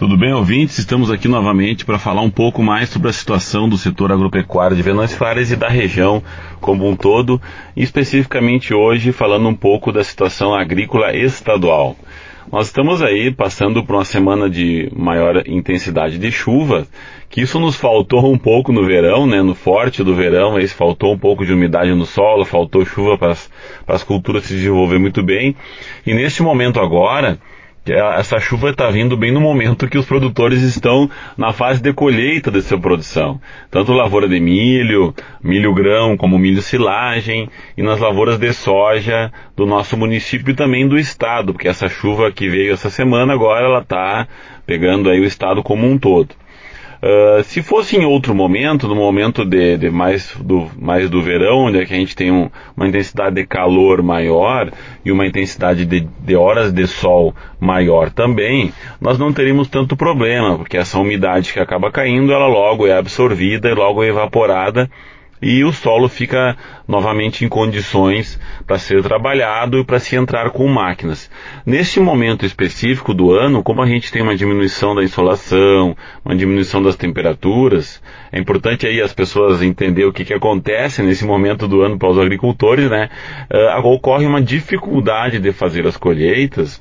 Tudo bem, ouvintes? Estamos aqui novamente para falar um pouco mais sobre a situação do setor agropecuário de Venâncio Fares e da região como um todo, e especificamente hoje falando um pouco da situação agrícola estadual. Nós estamos aí passando por uma semana de maior intensidade de chuva, que isso nos faltou um pouco no verão, né? No forte do verão, aí faltou um pouco de umidade no solo, faltou chuva para as culturas se desenvolver muito bem. E neste momento agora, essa chuva está vindo bem no momento que os produtores estão na fase de colheita de sua produção. Tanto lavoura de milho, milho grão, como milho silagem, e nas lavouras de soja do nosso município e também do estado, porque essa chuva que veio essa semana agora ela está pegando aí o estado como um todo. Uh, se fosse em outro momento, no momento de, de, mais, do, mais do verão, onde é que a gente tem um, uma intensidade de calor maior e uma intensidade de, de horas de sol maior também, nós não teríamos tanto problema, porque essa umidade que acaba caindo, ela logo é absorvida e logo é evaporada e o solo fica novamente em condições para ser trabalhado e para se entrar com máquinas. Neste momento específico do ano, como a gente tem uma diminuição da insolação, uma diminuição das temperaturas, é importante aí as pessoas entender o que, que acontece nesse momento do ano para os agricultores, né? Uh, ocorre uma dificuldade de fazer as colheitas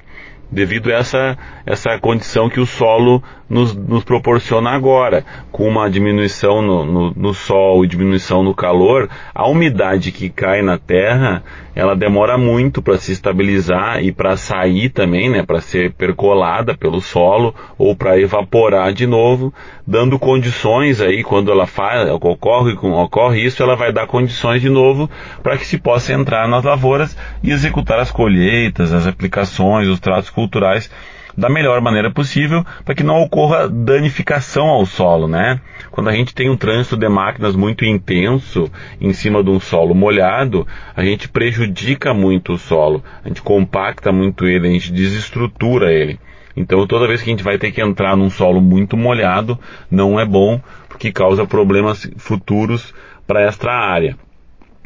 devido a essa, essa condição que o solo nos, nos proporciona agora, com uma diminuição no, no, no, sol e diminuição no calor, a umidade que cai na terra, ela demora muito para se estabilizar e para sair também, né, para ser percolada pelo solo ou para evaporar de novo, dando condições aí quando ela faz, ocorre, ocorre isso, ela vai dar condições de novo para que se possa entrar nas lavouras e executar as colheitas, as aplicações, os tratos culturais da melhor maneira possível para que não ocorra danificação ao solo, né? Quando a gente tem um trânsito de máquinas muito intenso em cima de um solo molhado, a gente prejudica muito o solo, a gente compacta muito ele, a gente desestrutura ele. Então, toda vez que a gente vai ter que entrar num solo muito molhado, não é bom, porque causa problemas futuros para esta área.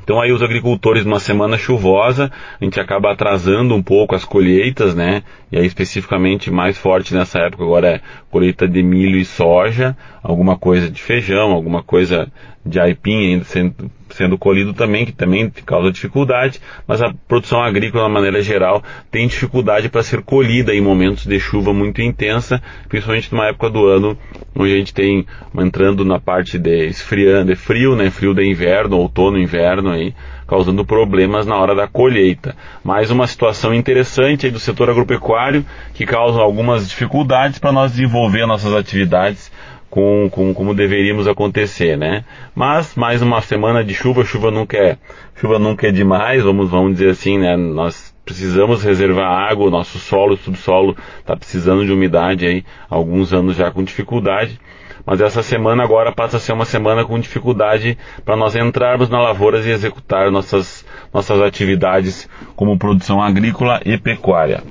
Então aí os agricultores numa semana chuvosa, a gente acaba atrasando um pouco as colheitas, né? E aí especificamente mais forte nessa época agora é colheita de milho e soja, alguma coisa de feijão, alguma coisa de aipim ainda sendo, sendo colhido também, que também causa dificuldade, mas a produção agrícola, de maneira geral, tem dificuldade para ser colhida em momentos de chuva muito intensa, principalmente numa época do ano onde a gente tem entrando na parte de esfriando, de frio, né, frio de inverno, outono, inverno aí, causando problemas na hora da colheita. Mais uma situação interessante aí do setor agropecuário que causa algumas dificuldades para nós desenvolver nossas atividades com, com como deveríamos acontecer, né? Mas mais uma semana de chuva, chuva nunca é, chuva nunca é demais, vamos, vamos dizer assim, né? Nós precisamos reservar água, nosso solo, subsolo está precisando de umidade aí, alguns anos já com dificuldade. Mas essa semana agora passa a ser uma semana com dificuldade para nós entrarmos na lavouras e executar nossas, nossas atividades como produção agrícola e pecuária.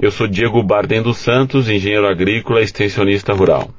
Eu sou Diego Bardem dos Santos, engenheiro agrícola e extensionista rural.